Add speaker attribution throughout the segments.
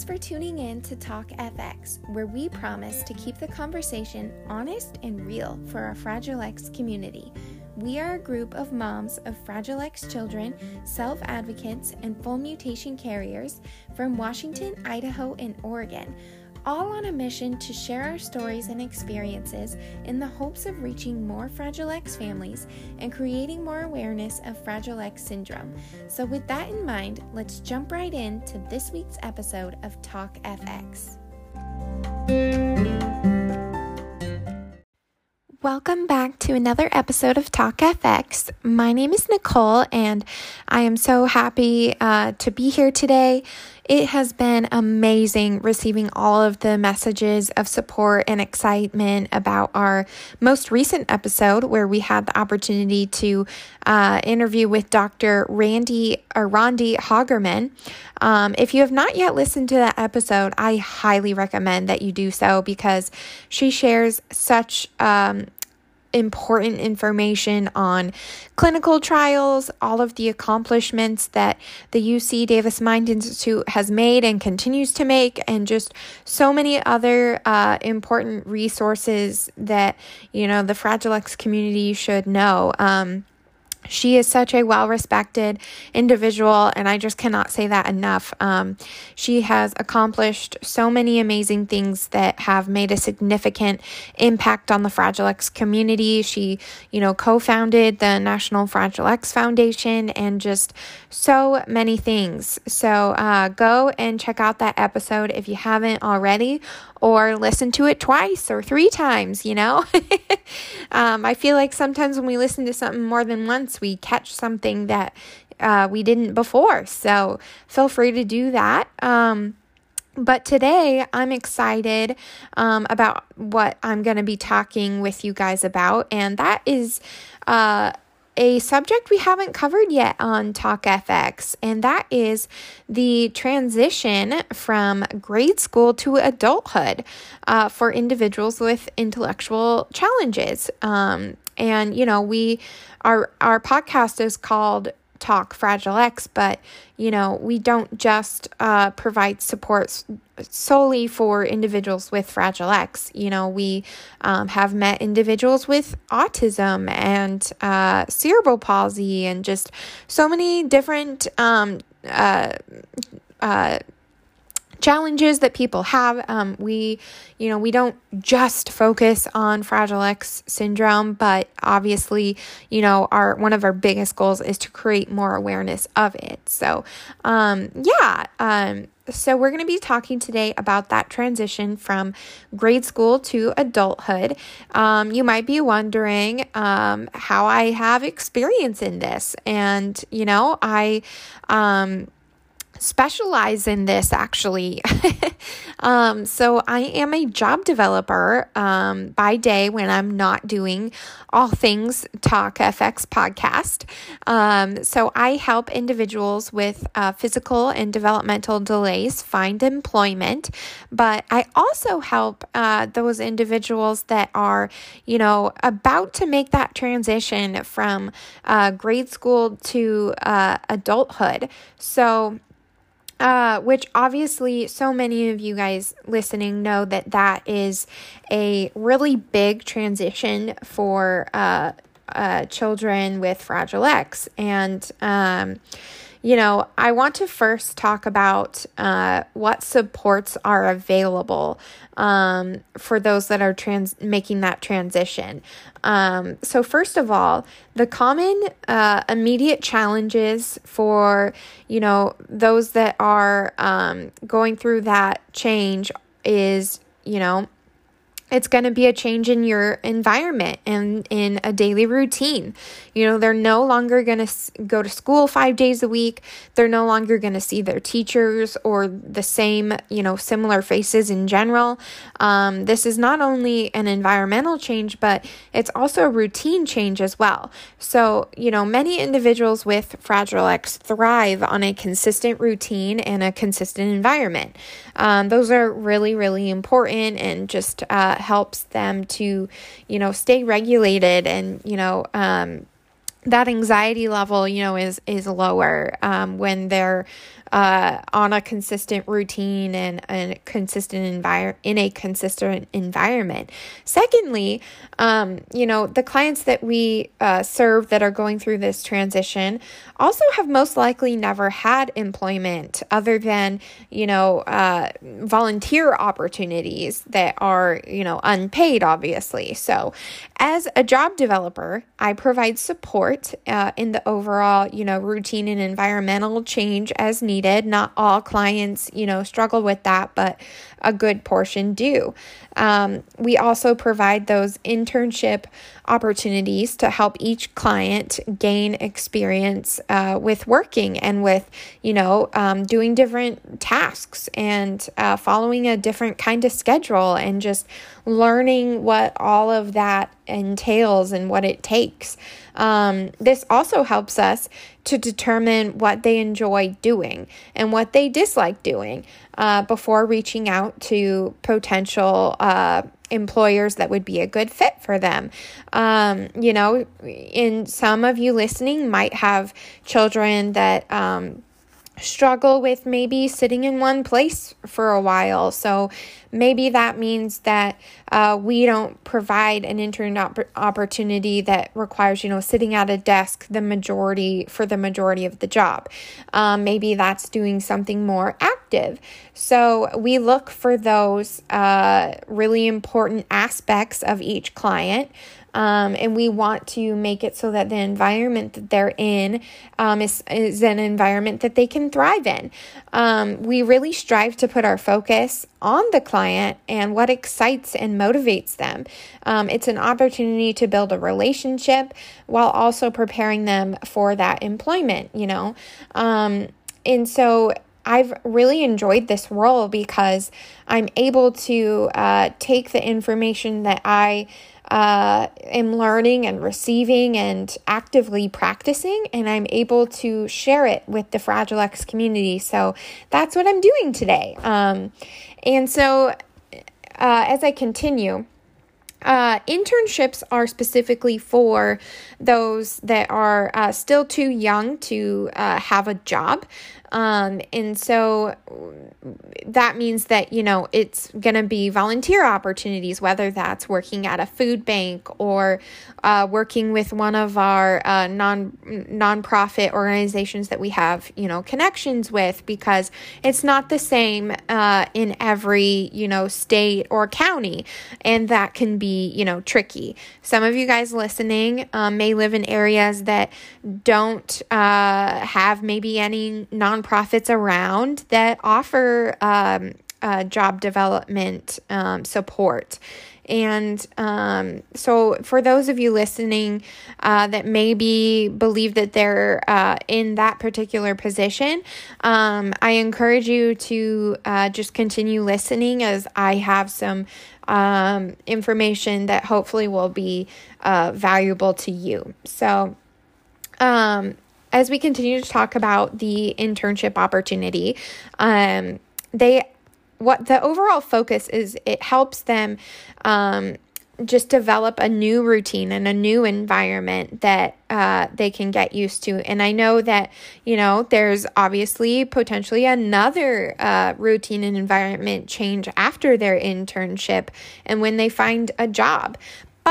Speaker 1: Thanks for tuning in to Talk FX, where we promise to keep the conversation honest and real for our Fragile X community. We are a group of moms of Fragile X children, self advocates, and full mutation carriers from Washington, Idaho, and Oregon all on a mission to share our stories and experiences in the hopes of reaching more Fragile X families and creating more awareness of Fragile X syndrome. So, with that in mind, let's jump right into this week's episode of Talk FX. Welcome back to another episode of Talk FX. My name is Nicole, and I am so happy uh, to be here today. It has been amazing receiving all of the messages of support and excitement about our most recent episode, where we had the opportunity to uh, interview with Dr. Randi or Rhondy Hagerman. Um, if you have not yet listened to that episode, I highly recommend that you do so because she shares such um, important information on clinical trials, all of the accomplishments that the UC Davis Mind Institute has made and continues to make, and just so many other uh, important resources that, you know, the Fragile X community should know. Um, she is such a well respected individual, and I just cannot say that enough. Um, she has accomplished so many amazing things that have made a significant impact on the Fragile X community. She, you know, co founded the National Fragile X Foundation and just so many things. So uh, go and check out that episode if you haven't already, or listen to it twice or three times, you know? um, I feel like sometimes when we listen to something more than once, we catch something that uh, we didn't before. So feel free to do that. Um, but today I'm excited um, about what I'm going to be talking with you guys about, and that is uh, a subject we haven't covered yet on Talk FX, and that is the transition from grade school to adulthood uh, for individuals with intellectual challenges. Um, and you know, we our our podcast is called Talk Fragile X, but you know, we don't just uh, provide support solely for individuals with Fragile X. You know, we um, have met individuals with autism and uh, cerebral palsy and just so many different um, uh, uh challenges that people have. Um, we, you know, we don't just focus on Fragile X syndrome, but obviously, you know, our one of our biggest goals is to create more awareness of it. So, um, yeah, um, so, we're going to be talking today about that transition from grade school to adulthood. Um, you might be wondering um, how I have experience in this. And, you know, I. Um, specialize in this actually. um, so I am a job developer um, by day when I'm not doing all things Talk FX podcast. Um, so I help individuals with uh, physical and developmental delays find employment, but I also help uh, those individuals that are, you know, about to make that transition from uh, grade school to uh, adulthood. So uh, which obviously so many of you guys listening know that that is a really big transition for uh, uh, children with Fragile X. And, um, you know, I want to first talk about uh, what supports are available um, for those that are trans making that transition. Um, so, first of all, the common uh, immediate challenges for you know those that are um, going through that change is you know it's going to be a change in your environment and in a daily routine. You know, they're no longer going to go to school five days a week. They're no longer going to see their teachers or the same, you know, similar faces in general. Um, this is not only an environmental change, but it's also a routine change as well. So, you know, many individuals with Fragile X thrive on a consistent routine and a consistent environment. Um, those are really, really important and just, uh, helps them to, you know, stay regulated and, you know, um, that anxiety level, you know, is is lower um, when they're uh, on a consistent routine and a consistent environment in a consistent environment. Secondly, um, you know, the clients that we uh, serve that are going through this transition also have most likely never had employment other than, you know, uh, volunteer opportunities that are, you know, unpaid, obviously. So, as a job developer, I provide support uh, in the overall, you know, routine and environmental change as needed. Not all clients, you know, struggle with that, but a good portion do. Um, we also provide those internship opportunities to help each client gain experience uh, with working and with, you know, um, doing different tasks and uh, following a different kind of schedule and just learning what all of that entails and what it takes. Um, this also helps us to determine what they enjoy doing and what they dislike doing uh, before reaching out to potential uh, employers that would be a good fit for them. Um, you know, in some of you listening might have children that um, struggle with maybe sitting in one place for a while. So maybe that means that uh, we don't provide an intern op- opportunity that requires, you know, sitting at a desk the majority for the majority of the job. Um, maybe that's doing something more active. So we look for those uh, really important aspects of each client. Um, and we want to make it so that the environment that they're in um, is, is an environment that they can thrive in. Um, we really strive to put our focus on the client and what excites and motivates them. Um, it's an opportunity to build a relationship while also preparing them for that employment, you know. Um, and so I've really enjoyed this role because I'm able to uh, take the information that I uh, am learning and receiving and actively practicing, and I'm able to share it with the Fragile X community. So that's what I'm doing today. Um, and so uh, as I continue, uh, internships are specifically for those that are uh, still too young to uh, have a job. Um, and so that means that, you know, it's going to be volunteer opportunities, whether that's working at a food bank or uh, working with one of our uh, non nonprofit organizations that we have, you know, connections with, because it's not the same uh, in every, you know, state or county. And that can be, you know, tricky. Some of you guys listening um, may live in areas that don't uh, have maybe any non nonprofits around that offer um, uh, job development um, support. And um, so, for those of you listening uh, that maybe believe that they're uh, in that particular position, um, I encourage you to uh, just continue listening as I have some um, information that hopefully will be uh, valuable to you. So, um, as we continue to talk about the internship opportunity, um, they what the overall focus is it helps them um, just develop a new routine and a new environment that uh, they can get used to. And I know that, you know, there's obviously potentially another uh, routine and environment change after their internship and when they find a job.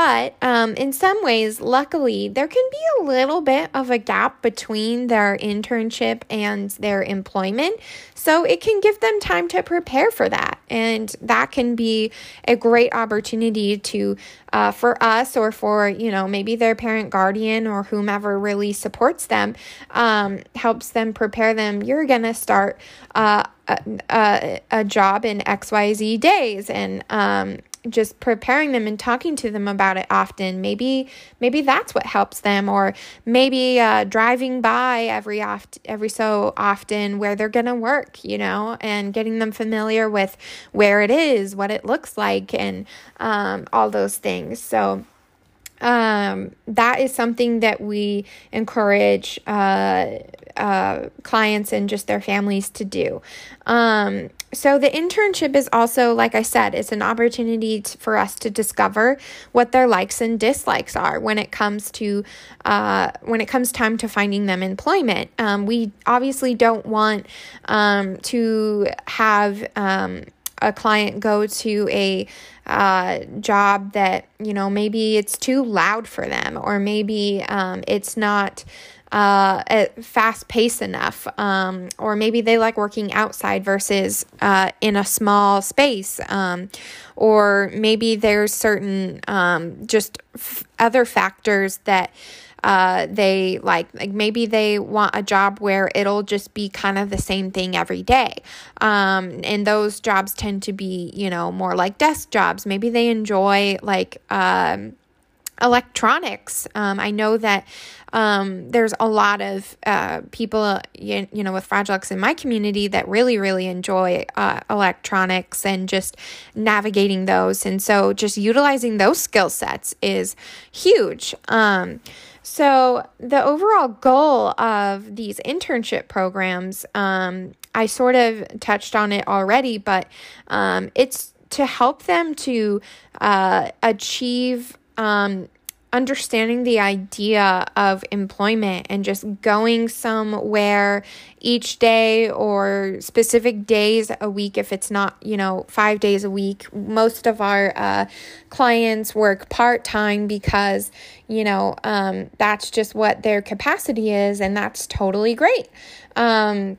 Speaker 1: But um, in some ways, luckily, there can be a little bit of a gap between their internship and their employment. So it can give them time to prepare for that. And that can be a great opportunity to, uh, for us or for, you know, maybe their parent guardian or whomever really supports them, um, helps them prepare them. You're going to start uh, a, a, job in XYZ days. And, um, just preparing them and talking to them about it often. Maybe maybe that's what helps them or maybe uh, driving by every oft every so often where they're gonna work you know and getting them familiar with where it is what it looks like and um, all those things. So um, that is something that we encourage uh, uh, clients and just their families to do. Um, so, the internship is also, like I said, it's an opportunity for us to discover what their likes and dislikes are when it comes to uh, when it comes time to finding them employment. Um, we obviously don't want um, to have um, a client go to a uh, job that you know maybe it's too loud for them or maybe um, it's not uh, fast paced enough, um, or maybe they like working outside versus uh, in a small space, um, or maybe there's certain um, just f- other factors that uh, they like like maybe they want a job where it'll just be kind of the same thing every day um, and those jobs tend to be you know more like desk jobs maybe they enjoy like um, electronics. Um, I know that um, there's a lot of uh, people, you, you know, with Fragile X in my community that really, really enjoy uh, electronics and just navigating those. And so just utilizing those skill sets is huge. Um, so, the overall goal of these internship programs, um, I sort of touched on it already, but um, it's to help them to uh, achieve um, understanding the idea of employment and just going somewhere each day or specific days a week if it's not you know five days a week. Most of our uh, clients work part-time because you know um, that's just what their capacity is and that's totally great. Um,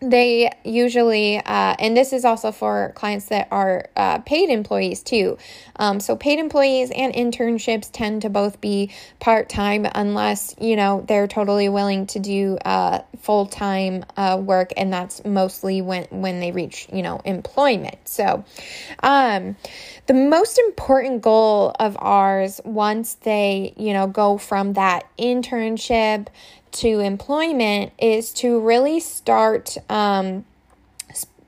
Speaker 1: they usually, uh, and this is also for clients that are uh, paid employees too. Um, so, paid employees and internships tend to both be part time unless, you know, they're totally willing to do uh, full time uh, work, and that's mostly when, when they reach, you know, employment. So, um, the most important goal of ours once they, you know, go from that internship to employment is to really start um,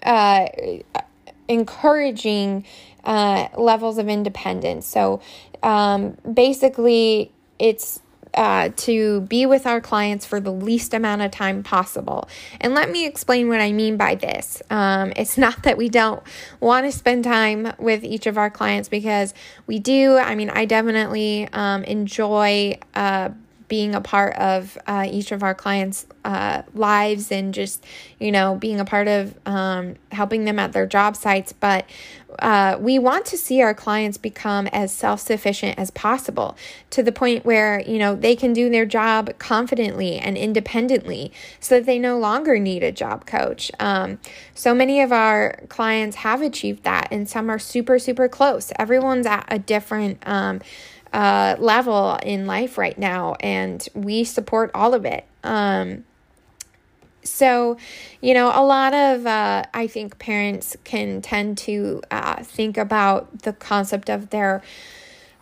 Speaker 1: uh, encouraging uh, levels of independence. So um, basically, it's uh, to be with our clients for the least amount of time possible. And let me explain what I mean by this. Um, it's not that we don't want to spend time with each of our clients because we do. I mean, I definitely um, enjoy uh, being a part of uh, each of our clients' uh, lives and just, you know, being a part of um, helping them at their job sites. But uh, we want to see our clients become as self sufficient as possible to the point where, you know, they can do their job confidently and independently so that they no longer need a job coach. Um, so many of our clients have achieved that, and some are super, super close. Everyone's at a different um, uh, level in life right now, and we support all of it. Um, so, you know, a lot of, uh, I think parents can tend to uh, think about the concept of their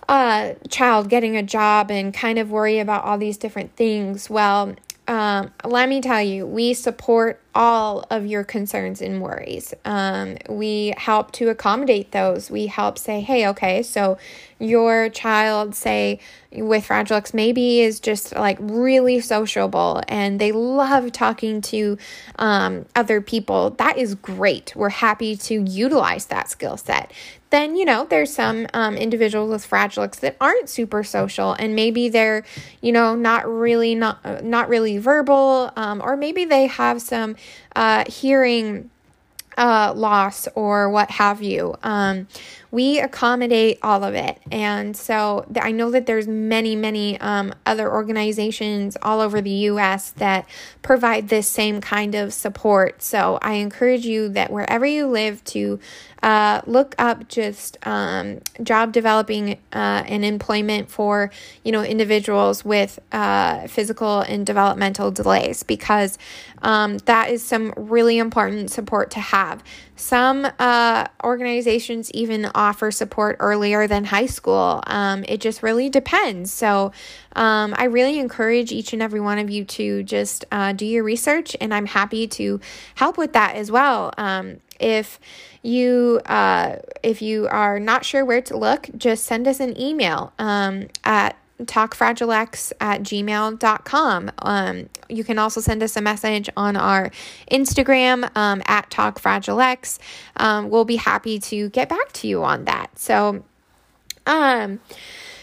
Speaker 1: uh, child getting a job and kind of worry about all these different things. Well, um, let me tell you, we support all of your concerns and worries. Um, we help to accommodate those. We help say, hey, okay, so your child, say, with Fragile X, maybe is just like really sociable and they love talking to um, other people. That is great. We're happy to utilize that skill set then you know there's some um, individuals with Fragile X that aren't super social and maybe they're you know not really not uh, not really verbal um, or maybe they have some uh, hearing uh, loss or what have you. Um, we accommodate all of it, and so I know that there's many, many um, other organizations all over the U.S. that provide this same kind of support. So I encourage you that wherever you live to uh, look up just um, job developing uh, and employment for you know individuals with uh, physical and developmental delays because um, that is some really important support to have. Some uh, organizations even offer support earlier than high school. Um, it just really depends. So um, I really encourage each and every one of you to just uh, do your research, and I'm happy to help with that as well. Um, if you uh, if you are not sure where to look, just send us an email um, at talkfragilex at gmail.com. Um, you can also send us a message on our Instagram um, at talkfragilex. Um, we'll be happy to get back to you on that. So, um,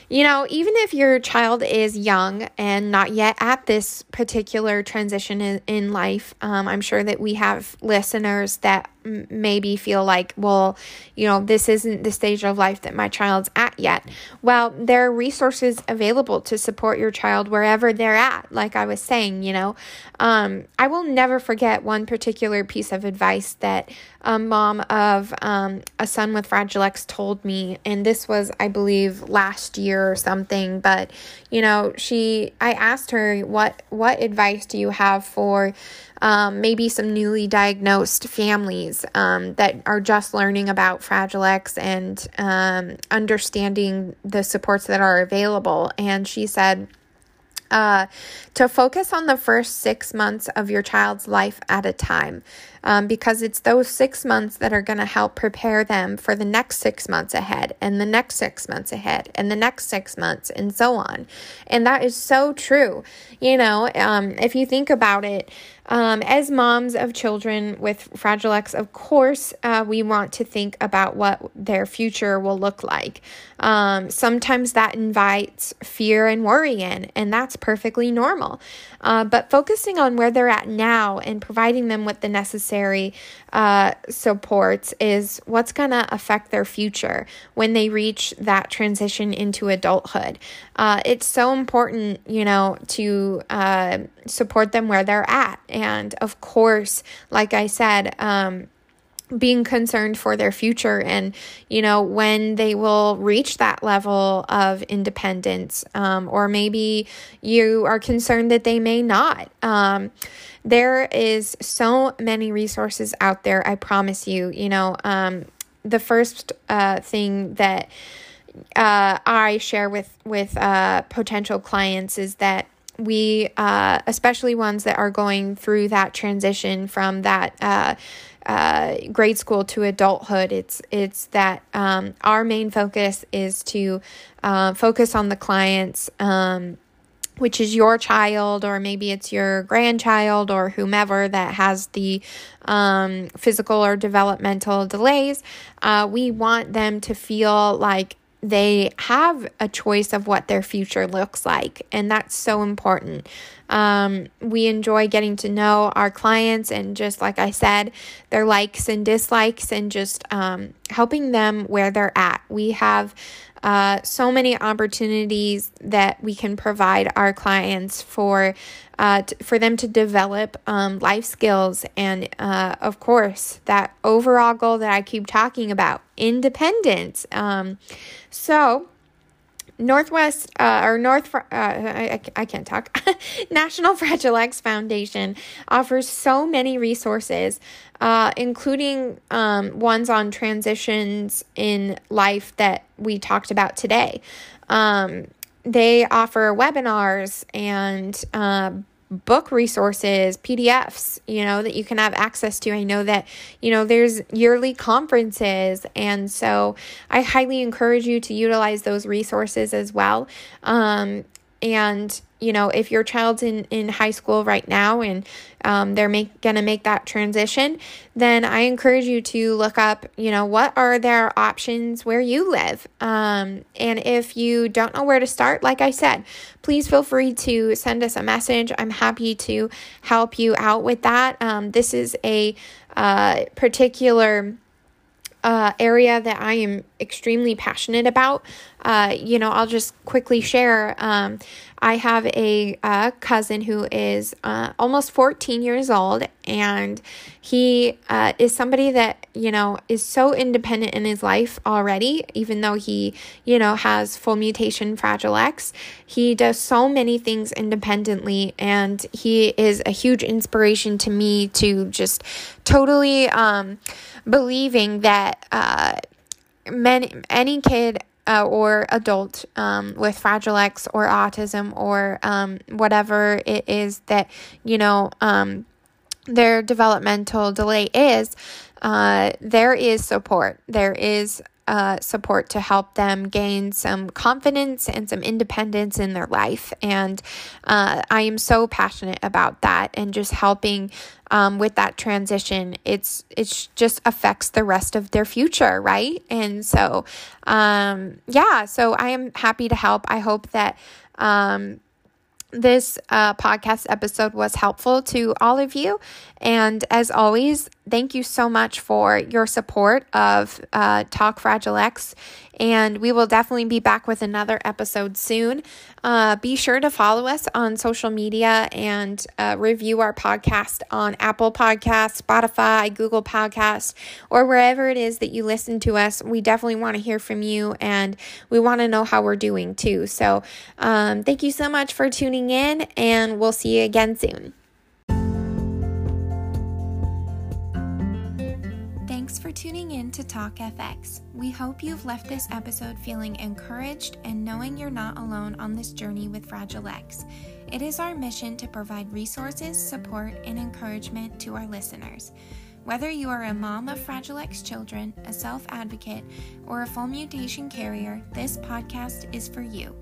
Speaker 1: you know, even if your child is young and not yet at this particular transition in, in life, um, I'm sure that we have listeners that maybe feel like, well, you know, this isn't the stage of life that my child's at yet. Well, there are resources available to support your child wherever they're at, like I was saying, you know. Um, I will never forget one particular piece of advice that a mom of um, a son with Fragile X told me, and this was, I believe, last year or something. But you know, she, I asked her, what what advice do you have for um, maybe some newly diagnosed families um, that are just learning about Fragile X and um, understanding the supports that are available. And she said, uh, to focus on the first six months of your child's life at a time um, because it's those six months that are going to help prepare them for the next six months ahead and the next six months ahead and the next six months and so on. And that is so true. You know, um, if you think about it, um, as moms of children with Fragile X, of course, uh, we want to think about what their future will look like. Um, sometimes that invites fear and worry in, and that's perfectly normal. Uh, but focusing on where they're at now and providing them with the necessary uh, supports is what's going to affect their future when they reach that transition into adulthood. Uh, it's so important, you know, to uh, support them where they're at. And of course, like I said, um, being concerned for their future. And you know when they will reach that level of independence um, or maybe you are concerned that they may not um, there is so many resources out there i promise you. You know um, the first uh, thing that uh, i share with with uh, potential clients is that we uh, especially ones that are going through that transition from that uh, uh, grade school to adulthood. It's it's that um, our main focus is to uh, focus on the clients. Um, which is your child, or maybe it's your grandchild, or whomever that has the um, physical or developmental delays. Uh, we want them to feel like they have a choice of what their future looks like, and that's so important. Um, we enjoy getting to know our clients, and just like I said, their likes and dislikes, and just um, helping them where they're at. We have uh, so many opportunities that we can provide our clients for uh, t- for them to develop um, life skills and uh, of course that overall goal that i keep talking about independence. Um, so Northwest uh, or North, uh, I, I can't talk. National Fragile X Foundation offers so many resources, uh, including um, ones on transitions in life that we talked about today. Um, they offer webinars and uh, book resources, PDFs, you know, that you can have access to. I know that, you know, there's yearly conferences. And so I highly encourage you to utilize those resources as well. Um, and you know if your child's in in high school right now and um, they're make, gonna make that transition then i encourage you to look up you know what are their options where you live. Um, and if you don't know where to start like i said please feel free to send us a message. I'm happy to help you out with that. Um, this is a uh, particular uh, area that I am extremely passionate about. Uh, you know, I'll just quickly share. Um, I have a, a cousin who is uh, almost 14 years old, and he uh, is somebody that, you know, is so independent in his life already, even though he, you know, has full mutation Fragile X. He does so many things independently, and he is a huge inspiration to me to just totally. Um, believing that uh, any kid uh, or adult um, with Fragile X or autism or um, whatever it is that, you know, um, their developmental delay is, uh, there is support. There is uh, support to help them gain some confidence and some independence in their life. And uh, I am so passionate about that and just helping um, with that transition. It's it's just affects the rest of their future, right? And so, um, yeah. So I am happy to help. I hope that. Um, this uh, podcast episode was helpful to all of you. And as always, thank you so much for your support of uh, Talk Fragile X and we will definitely be back with another episode soon. Uh, be sure to follow us on social media and uh, review our podcast on Apple Podcasts, Spotify, Google Podcasts, or wherever it is that you listen to us. We definitely want to hear from you and we want to know how we're doing too. So, um, thank you so much for tuning in, and we'll see you again soon. Tuning in to Talk FX. We hope you've left this episode feeling encouraged and knowing you're not alone on this journey with Fragile X. It is our mission to provide resources, support, and encouragement to our listeners. Whether you are a mom of Fragile X children, a self advocate, or a full mutation carrier, this podcast is for you.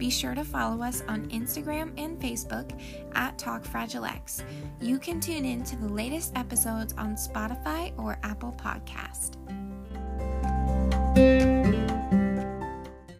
Speaker 1: Be sure to follow us on Instagram and Facebook at Talk Fragile X. You can tune in to the latest episodes on Spotify or Apple Podcast.